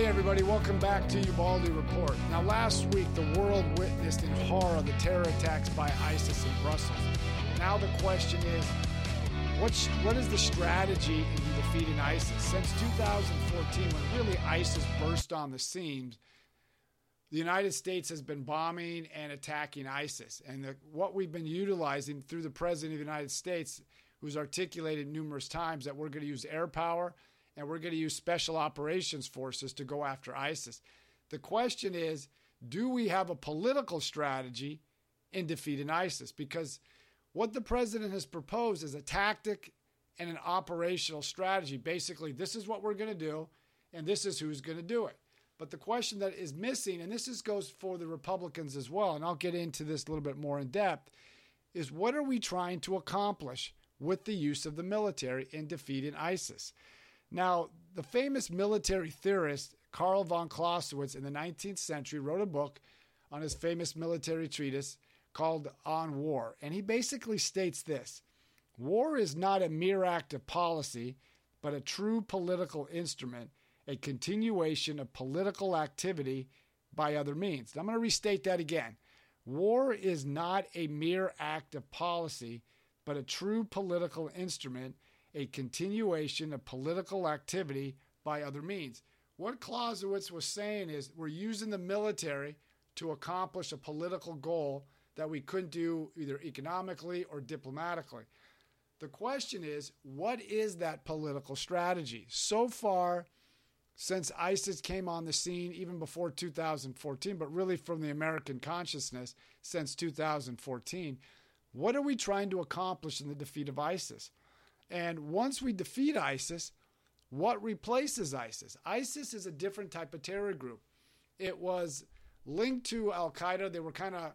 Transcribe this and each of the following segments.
Hey, everybody, welcome back to Ubaldi Report. Now, last week, the world witnessed in horror the terror attacks by ISIS in Brussels. Now, the question is what's, what is the strategy in defeating ISIS? Since 2014, when really ISIS burst on the scene, the United States has been bombing and attacking ISIS. And the, what we've been utilizing through the President of the United States, who's articulated numerous times that we're going to use air power and we're going to use special operations forces to go after ISIS. The question is do we have a political strategy in defeating ISIS? Because what the president has proposed is a tactic and an operational strategy. Basically, this is what we're going to do, and this is who's going to do it. But the question that is missing, and this is, goes for the Republicans as well, and I'll get into this a little bit more in depth, is what are we trying to accomplish with the use of the military in defeating ISIS? Now, the famous military theorist Karl von Clausewitz in the 19th century wrote a book on his famous military treatise called On War. And he basically states this War is not a mere act of policy, but a true political instrument, a continuation of political activity by other means. I'm going to restate that again. War is not a mere act of policy, but a true political instrument, a continuation of political activity by other means. What Clausewitz was saying is we're using the military to accomplish a political goal that we couldn't do either economically or diplomatically. The question is, what is that political strategy? So far, since ISIS came on the scene, even before 2014, but really from the American consciousness since 2014, what are we trying to accomplish in the defeat of ISIS? And once we defeat ISIS, what replaces ISIS? ISIS is a different type of terror group. It was linked to Al Qaeda. They were kind of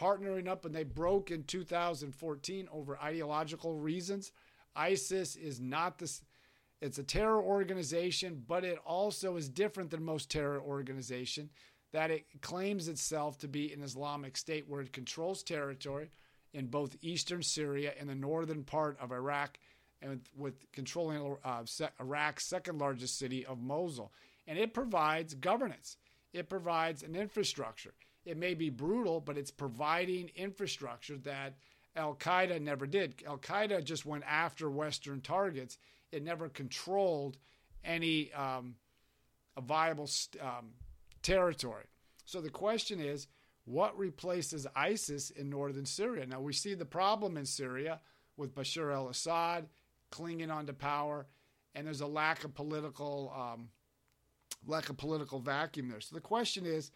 partnering up and they broke in 2014 over ideological reasons. ISIS is not this it's a terror organization, but it also is different than most terror organization that it claims itself to be an Islamic state where it controls territory in both eastern Syria and the northern part of Iraq and with controlling uh, Iraq's second largest city of Mosul. And it provides governance, it provides an infrastructure. It may be brutal, but it's providing infrastructure that Al Qaeda never did. Al Qaeda just went after Western targets, it never controlled any um, viable um, territory. So the question is, what replaces ISIS in northern Syria? Now we see the problem in Syria with Bashar al-Assad clinging onto power, and there's a lack of political um, lack of political vacuum there. So the question is,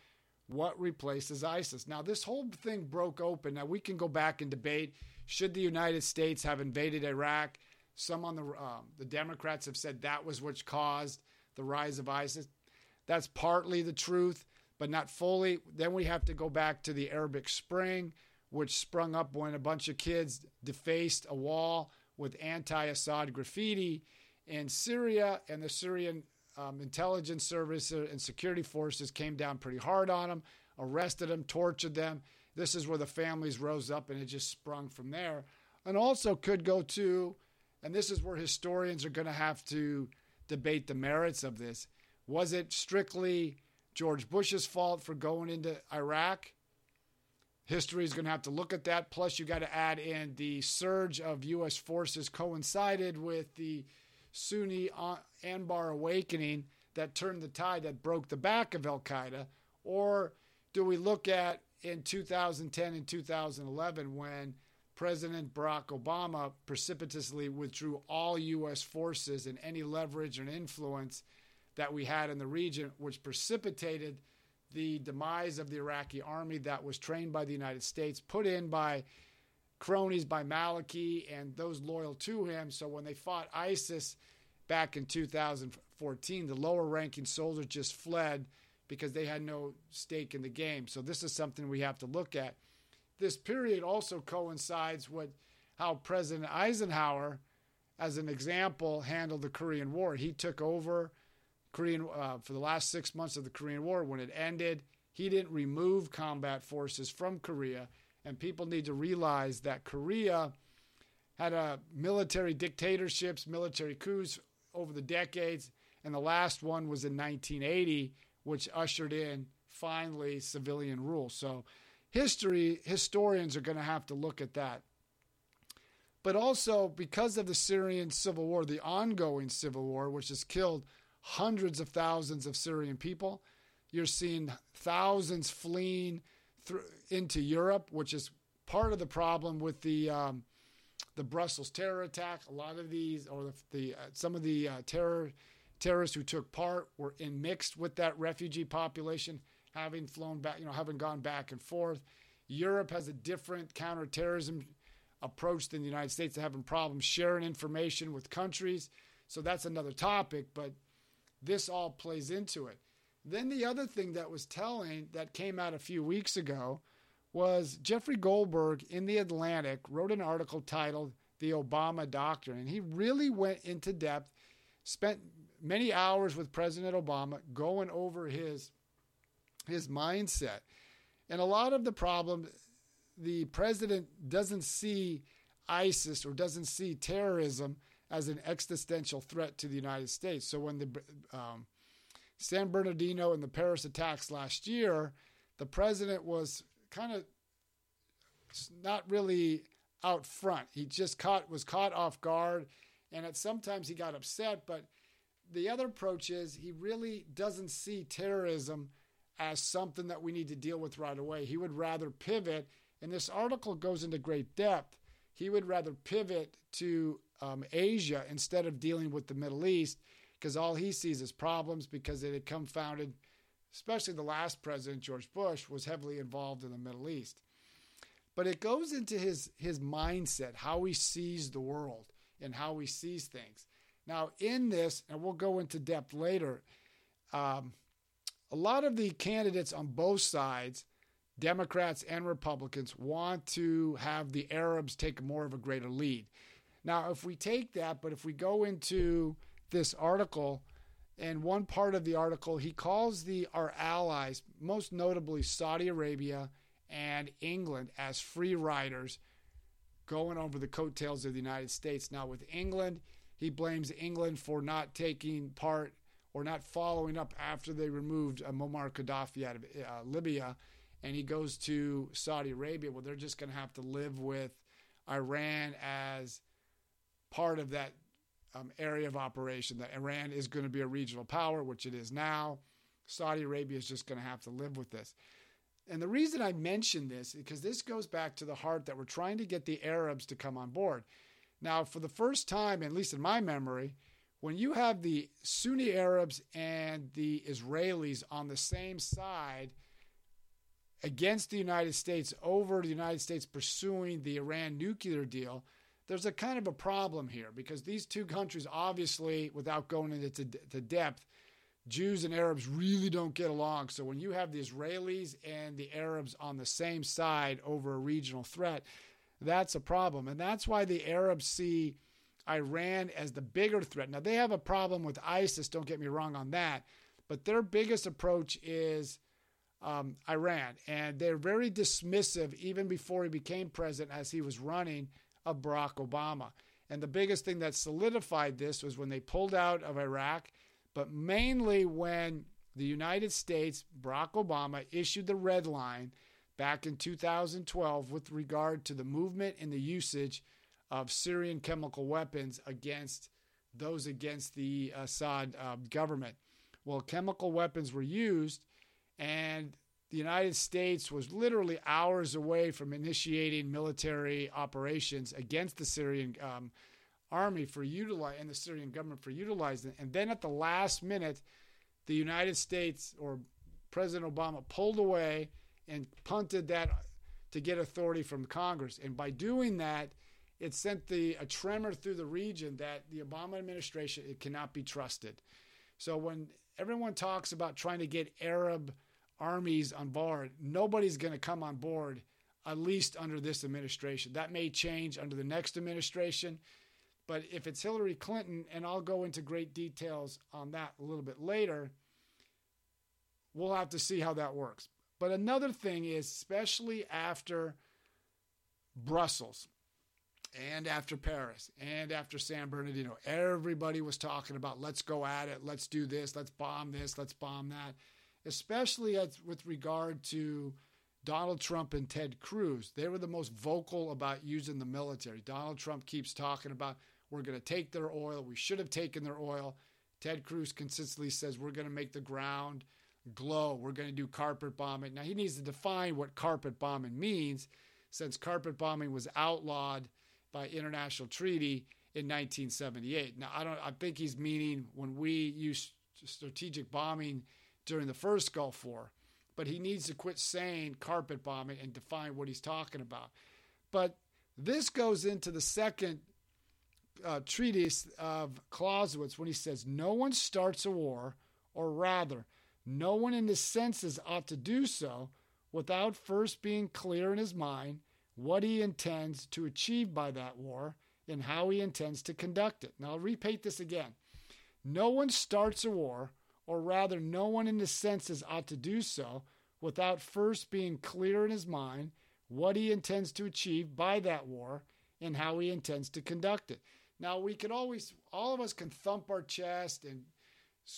what replaces ISIS? Now this whole thing broke open. Now we can go back and debate: should the United States have invaded Iraq? Some on the um, the Democrats have said that was what caused the rise of ISIS. That's partly the truth, but not fully. Then we have to go back to the Arabic Spring, which sprung up when a bunch of kids defaced a wall with anti Assad graffiti in Syria, and the Syrian um, intelligence service and security forces came down pretty hard on them, arrested them, tortured them. This is where the families rose up, and it just sprung from there. And also could go to, and this is where historians are going to have to debate the merits of this. Was it strictly George Bush's fault for going into Iraq? History is going to have to look at that. Plus, you got to add in the surge of U.S. forces coincided with the Sunni uh, Anbar awakening that turned the tide, that broke the back of Al Qaeda? Or do we look at in 2010 and 2011 when President Barack Obama precipitously withdrew all U.S. forces and any leverage and influence that we had in the region, which precipitated the demise of the Iraqi army that was trained by the United States, put in by cronies by Maliki and those loyal to him. So when they fought ISIS back in 2014, the lower ranking soldiers just fled because they had no stake in the game. So this is something we have to look at. This period also coincides with how President Eisenhower, as an example, handled the Korean War. He took over Korean uh, for the last six months of the Korean War. When it ended, he didn't remove combat forces from Korea, and people need to realize that Korea had a military dictatorships, military coups over the decades, And the last one was in 1980, which ushered in finally civilian rule. So history historians are going to have to look at that. But also because of the Syrian civil war, the ongoing civil war, which has killed hundreds of thousands of Syrian people, you're seeing thousands fleeing through, into Europe, which is part of the problem with the um, the Brussels terror attack. A lot of these, or the, the uh, some of the uh, terror terrorists who took part were in mixed with that refugee population, having flown back, you know, having gone back and forth. Europe has a different counterterrorism approach than the United States, They're having problems sharing information with countries. So that's another topic, but this all plays into it. Then the other thing that was telling that came out a few weeks ago was Jeffrey Goldberg in The Atlantic wrote an article titled The Obama Doctrine. And he really went into depth, spent many hours with President Obama going over his, his mindset. And a lot of the problem, the president doesn't see ISIS or doesn't see terrorism as an existential threat to the United States. So when the um, San Bernardino and the Paris attacks last year, the president was kind of not really out front. He just caught was caught off guard, and at sometimes he got upset. But the other approach is he really doesn't see terrorism as something that we need to deal with right away. He would rather pivot, and this article goes into great depth. He would rather pivot to um, Asia instead of dealing with the Middle East because all he sees is problems because it had come founded, especially the last president, George Bush, was heavily involved in the Middle East. But it goes into his his mindset, how he sees the world and how he sees things. Now, in this, and we'll go into depth later, um, a lot of the candidates on both sides, Democrats and Republicans, want to have the Arabs take more of a greater lead. Now, if we take that, but if we go into this article, and one part of the article, he calls the our allies, most notably Saudi Arabia and England as free riders going over the coattails of the United States. Now, with England, he blames England for not taking part or not following up after they removed uh, Muammar Gaddafi out of uh, Libya. And he goes to Saudi Arabia. Well, they're just going to have to live with Iran as part of that um, area of operation. That Iran is going to be a regional power, which it is now. Saudi Arabia is just going to have to live with this. And the reason I mention this is because this goes back to the heart that we're trying to get the Arabs to come on board. Now, for the first time, at least in my memory, when you have the Sunni Arabs and the Israelis on the same side against the United States over the United States pursuing the Iran nuclear deal, there's a kind of a problem here because these two countries, obviously, without going into to depth, Jews and Arabs really don't get along. So when you have the Israelis and the Arabs on the same side over a regional threat, that's a problem. And that's why the Arabs see Iran as the bigger threat. Now, they have a problem with ISIS, don't get me wrong on that, but their biggest approach is um, Iran. And they're very dismissive, even before he became president, as he was running, of Barack Obama. And the biggest thing that solidified this was when they pulled out of Iraq but mainly when the United States, Barack Obama, issued the red line back in 2012 with regard to the movement and the usage of Syrian chemical weapons against those against the Assad uh, government. Well, chemical weapons were used, and the United States was literally hours away from initiating military operations against the Syrian um, army for utilize and the Syrian government for utilizing. And then at the last minute, the United States or President Obama pulled away and punted that to get authority from Congress. And by doing that, it sent the a tremor through the region that the Obama administration it cannot be trusted. So when everyone talks about trying to get Arab armies on board, nobody's going to come on board at least under this administration. That may change under the next administration. But if it's Hillary Clinton, and I'll go into great details on that a little bit later, we'll have to see how that works. But another thing is, especially after Brussels, and after Paris and after San Bernardino, everybody was talking about let's go at it, let's do this, let's bomb this, let's bomb that, especially as, with regard to Donald Trump and Ted Cruz. They were the most vocal about using the military. Donald Trump keeps talking about we're going to take their oil, we should have taken their oil. Ted Cruz consistently says we're going to make the ground glow, we're going to do carpet bombing. Now, he needs to define what carpet bombing means since carpet bombing was outlawed by international treaty in 1978. Now, I don't. I think he's meaning when we use strategic bombing during the first Gulf War, but he needs to quit saying carpet bombing and define what he's talking about. But this goes into the second uh, treatise of Clausewitz when he says, "No one starts a war, or rather, no one in his senses ought to do so." Without first being clear in his mind what he intends to achieve by that war and how he intends to conduct it. Now, I'll repeat this again. No one starts a war, or rather, no one in the senses ought to do so, without first being clear in his mind what he intends to achieve by that war and how he intends to conduct it. Now, we can always, all of us can thump our chest and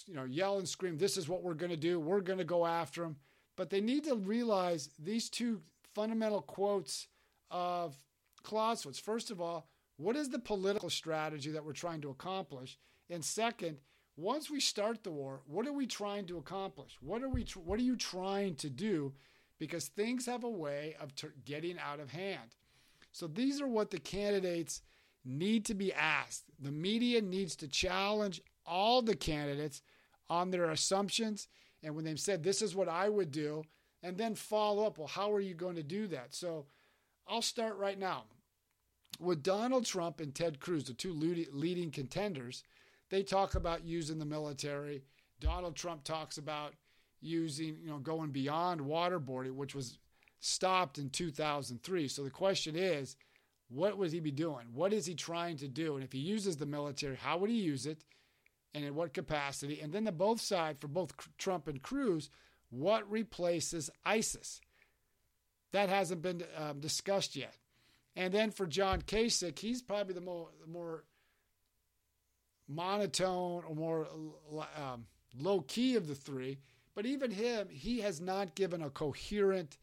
you know, yell and scream, this is what we're going to do. We're going to go after them. But they need to realize these two fundamental quotes of Clausewitz. First of all, what is the political strategy that we're trying to accomplish? And second, once we start the war, what are we trying to accomplish? What are we? Tr- what are you trying to do? Because things have a way of ter- getting out of hand. So these are what the candidates need to be asked. The media needs to challenge all the candidates on their assumptions. And when they've said, this is what I would do, and then follow up, well, how are you going to do that? So I'll start right now. With Donald Trump and Ted Cruz, the two leading contenders, they talk about using the military. Donald Trump talks about using, you know, going beyond waterboarding, which was stopped in 2003. So the question is, what would he be doing? What is he trying to do? And if he uses the military, how would he use it? And in what capacity? And then the both side for both Trump and Cruz, what replaces ISIS? That hasn't been um, discussed yet. And then for John Kasich, he's probably the more, more monotone or more um, low key of the three. But even him, he has not given a coherent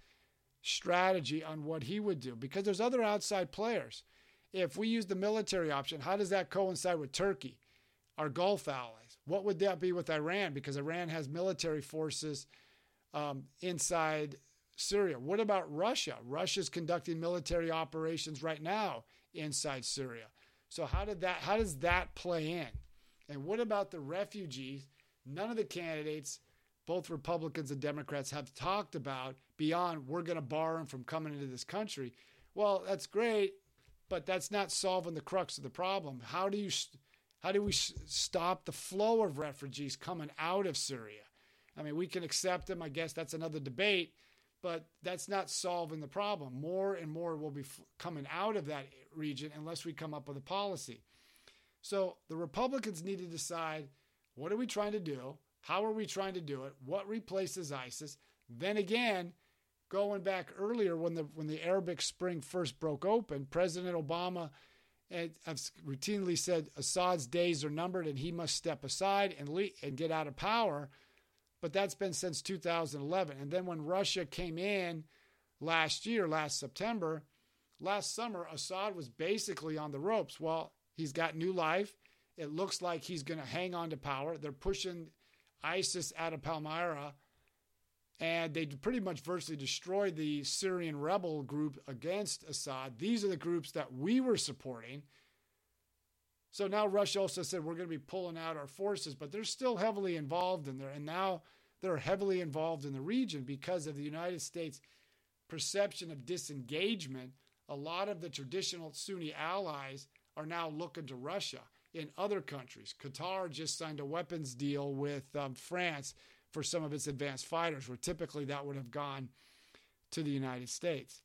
strategy on what he would do because there's other outside players. If we use the military option, how does that coincide with Turkey, our Gulf allies? What would that be with Iran? Because Iran has military forces um, inside Syria. What about Russia? Russia's conducting military operations right now inside Syria. So how did that how does that play in? And what about the refugees? None of the candidates, both Republicans and Democrats, have talked about beyond we're going to bar them from coming into this country. Well, that's great, but that's not solving the crux of the problem. How do you how do we stop the flow of refugees coming out of Syria? I mean, we can accept them. I guess that's another debate but that's not solving the problem. More and more will be f- coming out of that region unless we come up with a policy. So the Republicans need to decide what are we trying to do? How are we trying to do it? What replaces ISIS? Then again, going back earlier when the when the Arabic Spring first broke open, President Obama has routinely said Assad's days are numbered and he must step aside and le- and get out of power but that's been since 2011. And then when Russia came in last year, last September, last summer, Assad was basically on the ropes. Well, he's got new life. It looks like he's going to hang on to power. They're pushing ISIS out of Palmyra, and they pretty much virtually destroyed the Syrian rebel group against Assad. These are the groups that we were supporting. So now Russia also said we're going to be pulling out our forces, but they're still heavily involved in there. And now they're heavily involved in the region because of the United States' perception of disengagement. A lot of the traditional Sunni allies are now looking to Russia in other countries. Qatar just signed a weapons deal with um, France for some of its advanced fighters, where typically that would have gone to the United States.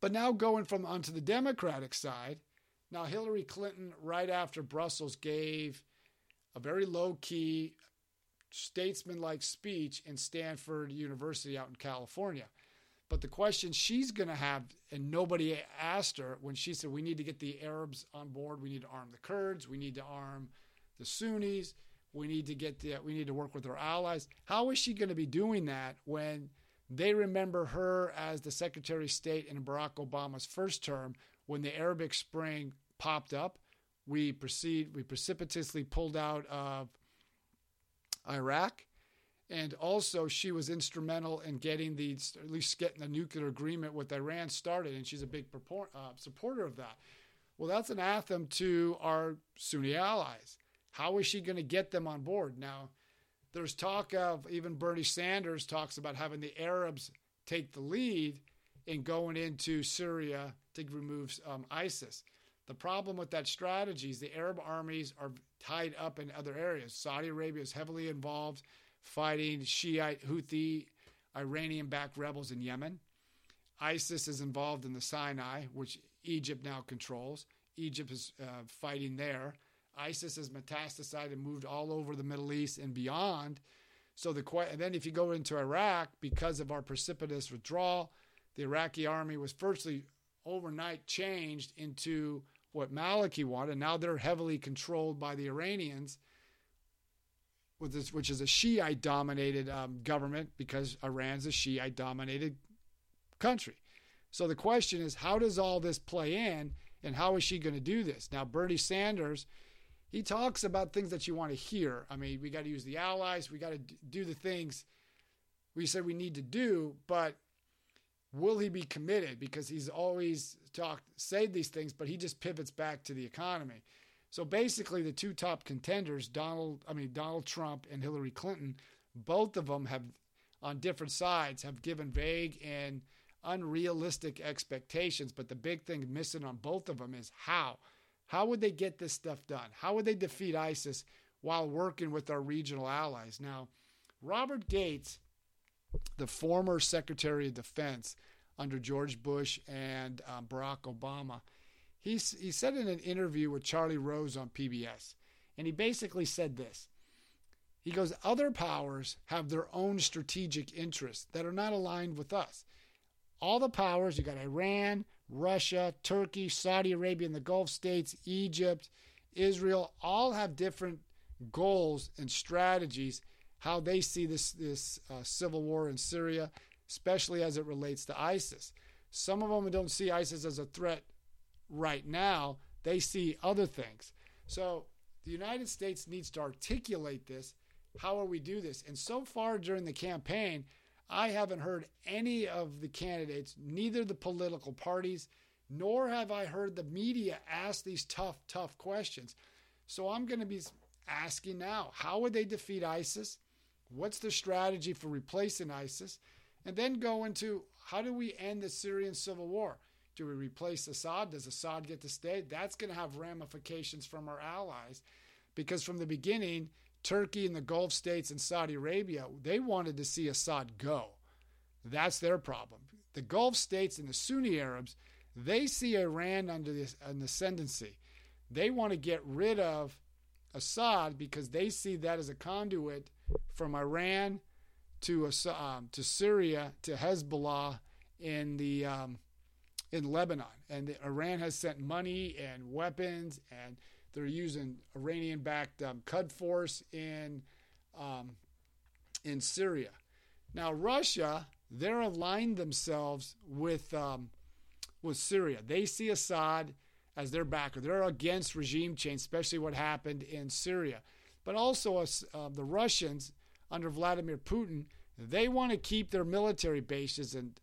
But now going from onto the Democratic side, now, Hillary Clinton, right after Brussels, gave a very low key, statesman like speech in Stanford University out in California. But the question she's going to have, and nobody asked her when she said, we need to get the Arabs on board, we need to arm the Kurds, we need to arm the Sunnis, we need to get the, we need to work with our allies. How is she going to be doing that when they remember her as the Secretary of State in Barack Obama's first term when the Arabic Spring popped up? We proceed, we precipitously pulled out of Iraq and also, she was instrumental in getting the, at least getting the nuclear agreement with Iran started, and she's a big purport, uh, supporter of that. Well, that's an anthem to our Sunni allies. How is she going to get them on board? Now, there's talk of even Bernie Sanders talks about having the Arabs take the lead in going into Syria to remove um, ISIS. The problem with that strategy is the Arab armies are tied up in other areas. Saudi Arabia is heavily involved fighting Shiite Houthi Iranian backed rebels in Yemen. ISIS is involved in the Sinai, which Egypt now controls. Egypt is uh, fighting there. ISIS has metastasized and moved all over the Middle East and beyond. So the and then if you go into Iraq, because of our precipitous withdrawal, the Iraqi army was virtually overnight changed into what Maliki wanted. Now they're heavily controlled by the Iranians which is a Shiite dominated um, government because Iran's a Shiite dominated country. So the question is, how does all this play in and how is she going to do this? Now, Bernie Sanders, he talks about things that you want to hear. I mean, we got to use the allies, we got to do the things we said we need to do, but will he be committed? Because he's always talked, said these things, but he just pivots back to the economy. So basically, the two top contenders, Donald, I mean Donald Trump and Hillary Clinton, both of them have, on different sides, have given vague and unrealistic expectations. But the big thing missing on both of them is how. How would they get this stuff done? How would they defeat ISIS while working with our regional allies? Now, Robert Gates, the former Secretary of Defense under George Bush and um, Barack Obama, he, he said in an interview with Charlie Rose on PBS, and he basically said this. He goes, Other powers have their own strategic interests that are not aligned with us. All the powers, you got Iran, Russia, Turkey, Saudi Arabia, and the Gulf states, Egypt, Israel, all have different goals and strategies how they see this this uh, civil war in Syria, especially as it relates to ISIS. Some of them don't see ISIS as a threat right now, they see other things. So the United States needs to articulate this. How will we do this? And so far during the campaign, I haven't heard any of the candidates, neither the political parties, nor have I heard the media ask these tough, tough questions. So I'm going to be asking now how would they defeat ISIS? What's the strategy for replacing ISIS? And then go into how do we end the Syrian civil war? Do we replace Assad? Does Assad get to stay? That's going to have ramifications from our allies because from the beginning, Turkey and the Gulf states and Saudi Arabia, they wanted to see Assad go. That's their problem. The Gulf states and the Sunni Arabs, they see Iran under this, an ascendancy. They want to get rid of Assad because they see that as a conduit from Iran to um, to Syria to Hezbollah in the um, in Lebanon. And Iran has sent money and weapons, and they're using Iranian backed um, Force in, um, in Syria. Now, Russia, they're aligned themselves with, um, with Syria. They see Assad as their backer. They're against regime change, especially what happened in Syria. But also, uh, the Russians, under Vladimir Putin, they want to keep their military bases and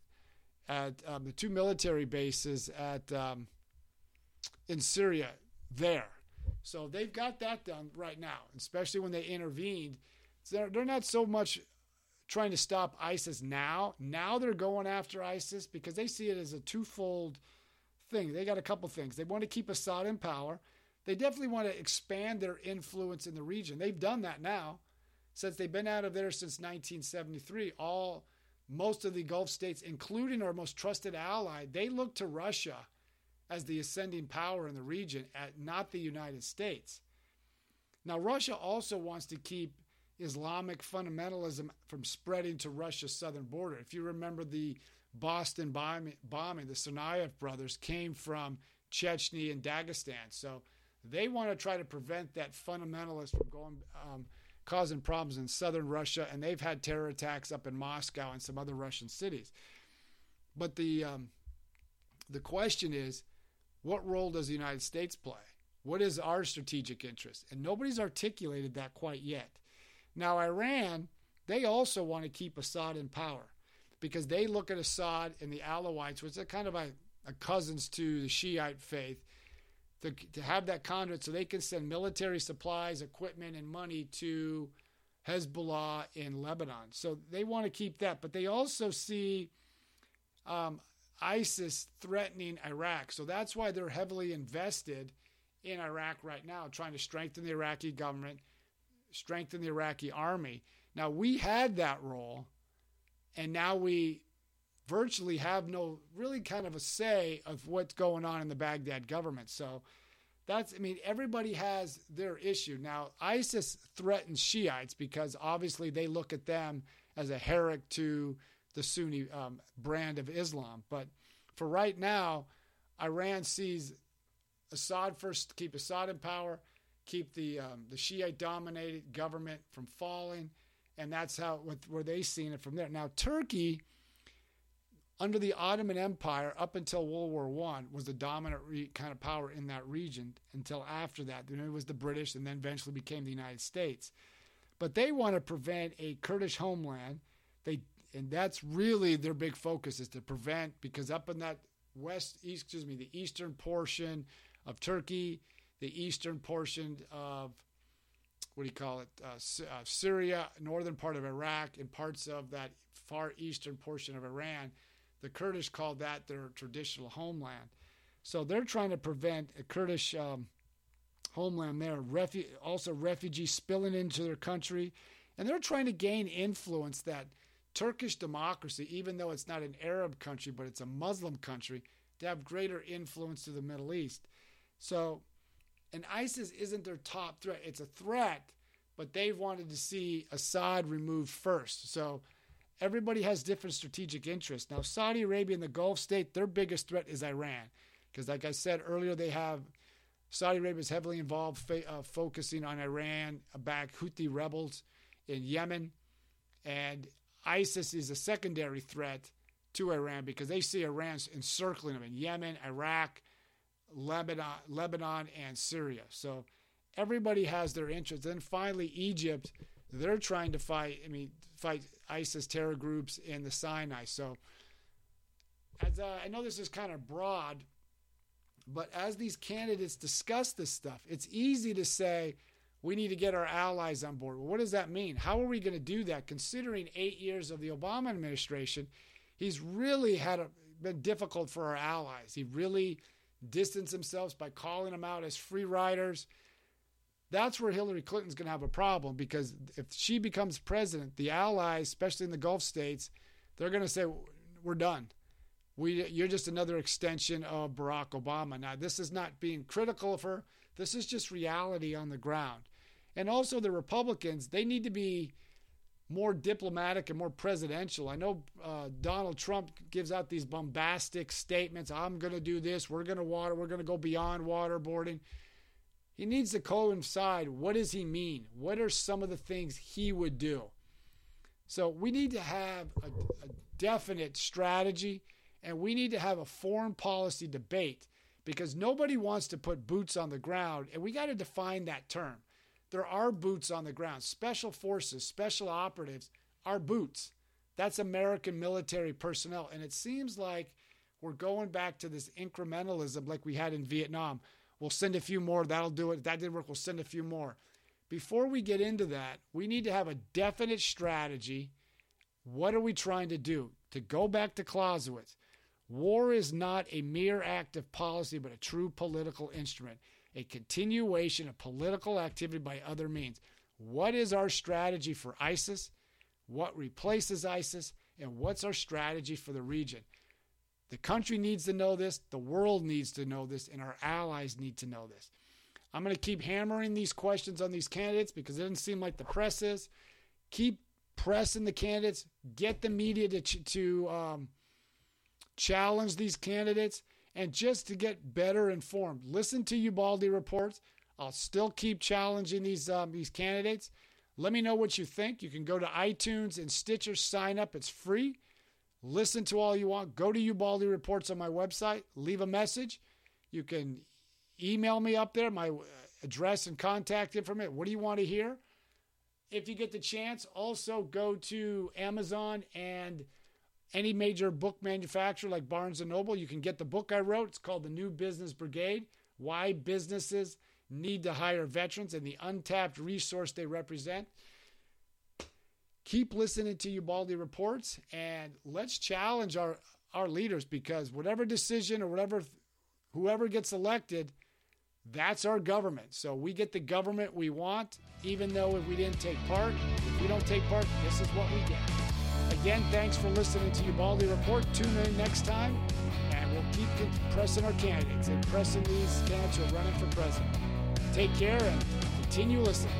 at um, the two military bases at um, in Syria there. So they've got that done right now, especially when they intervened. they're, they're not so much trying to stop ISIS now. Now they're going after ISIS because they see it as a twofold thing. They got a couple things. They want to keep Assad in power. They definitely want to expand their influence in the region. They've done that now since they've been out of there since 1973. All most of the Gulf states, including our most trusted ally, they look to Russia as the ascending power in the region, at not the United States. Now, Russia also wants to keep Islamic fundamentalism from spreading to Russia's southern border. If you remember the Boston bombing, the Tsarnaev brothers came from Chechnya and Dagestan. So they want to try to prevent that fundamentalist from going um, causing problems in southern Russia, and they've had terror attacks up in Moscow and some other Russian cities. But the um, the question is, what role does the United States play? What is our strategic interest? And nobody's articulated that quite yet. Now, Iran, they also want to keep Assad in power because they look at Assad and the Alawites, which are kind of a, a cousins to the Shiite faith, to, to have that conduit so they can send military supplies, equipment, and money to Hezbollah in Lebanon. So they want to keep that, but they also see um, ISIS threatening Iraq. So that's why they're heavily invested in Iraq right now, trying to strengthen the Iraqi government, strengthen the Iraqi army. Now, we had that role, and now we virtually have no really kind of a say of what's going on in the Baghdad government. So that's, I mean, everybody has their issue. Now, ISIS threatens Shiites because obviously they look at them as a herrick to the Sunni um, brand of Islam. But for right now, Iran sees Assad first, keep Assad in power, keep the um, the Shiite dominated government from falling, and that's how where they seen it from there. Now Turkey under the Ottoman Empire up until World War One was the dominant re- kind of power in that region. Until after that, then it was the British, and then eventually became the United States. But they want to prevent a Kurdish homeland. They and that's really their big focus is to prevent because up in that west east, excuse me, the eastern portion of Turkey, the eastern portion of what do you call it, uh, uh, Syria, northern part of Iraq, and parts of that far eastern portion of Iran the Kurdish called that their traditional homeland. So they're trying to prevent a Kurdish um, homeland there, refu- also refugees spilling into their country. And they're trying to gain influence that Turkish democracy, even though it's not an Arab country, but it's a Muslim country, to have greater influence to the Middle East. So, and ISIS isn't their top threat. It's a threat, but they've wanted to see Assad removed first. So everybody has different strategic interests. Now, Saudi Arabia and the Gulf state, their biggest threat is Iran. Because, like I said earlier, they have Saudi Arabia is heavily involved, uh, focusing on Iran back Houthi rebels in Yemen. And ISIS is a secondary threat to Iran because they see Iran encircling them in Yemen, Iraq, Lebanon, Lebanon, and Syria. So everybody has their interests. Then finally, Egypt, they're trying to fight. I mean, fight ISIS terror groups in the Sinai. So, as uh, I know this is kind of broad, but as these candidates discuss this stuff, it's easy to say we need to get our allies on board. Well, what does that mean? How are we going to do that? Considering eight years of the Obama administration, he's really had a, been difficult for our allies. He really distanced himself by calling them out as free riders that's where Hillary Clinton's going to have a problem because if she becomes president, the allies, especially in the Gulf states, they're going to say, "We're done. We, you're just another extension of Barack Obama." Now, this is not being critical of her. This is just reality on the ground. And also, the Republicans, they need to be more diplomatic and more presidential. I know uh, Donald Trump gives out these bombastic statements. I'm going to do this. We're going to water. We're going to go beyond waterboarding. He needs to coincide what does he mean? What are some of the things he would do? So we need to have a, a definite strategy and we need to have a foreign policy debate because nobody wants to put boots on the ground and we got to define that term. There are boots on the ground. Special forces, special operatives are boots. That's American military personnel. And it seems like we're going back to this incrementalism like we had in Vietnam. We'll send a few more. That'll do it. If that didn't work, we'll send a few more. Before we get into that, we need to have a definite strategy. What are we trying to do? To go back to Clausewitz, war is not a mere act of policy, but a true political instrument, a continuation of political activity by other means. What is our strategy for ISIS? What replaces ISIS? And what's our strategy for the region? The country needs to know this, the world needs to know this, and our allies need to know this. I'm going to keep hammering these questions on these candidates because it doesn't seem like the press is. Keep pressing the candidates, get the media to, to um, challenge these candidates, and just to get better informed. Listen to Ubaldi reports. I'll still keep challenging these um, these candidates. Let me know what you think. You can go to iTunes and Stitcher, sign up. It's free. Listen to all you want. Go to Ubaldi Reports on my website. Leave a message. You can email me up there, my uh, address and contact information. What do you want to hear? If you get the chance, also go to Amazon and any major book manufacturer like Barnes and Noble. You can get the book I wrote. It's called The New Business Brigade Why Businesses Need to Hire Veterans and the Untapped Resource They Represent. Keep listening to Ubaldi reports and let's challenge our, our leaders because whatever decision or whatever whoever gets elected, that's our government. So we get the government we want, even though if we didn't take part. If we don't take part, this is what we get. Again, thanks for listening to Ubaldi Report. Tune in next time, and we'll keep pressing our candidates and pressing these candidates who are running for president. Take care and continue listening.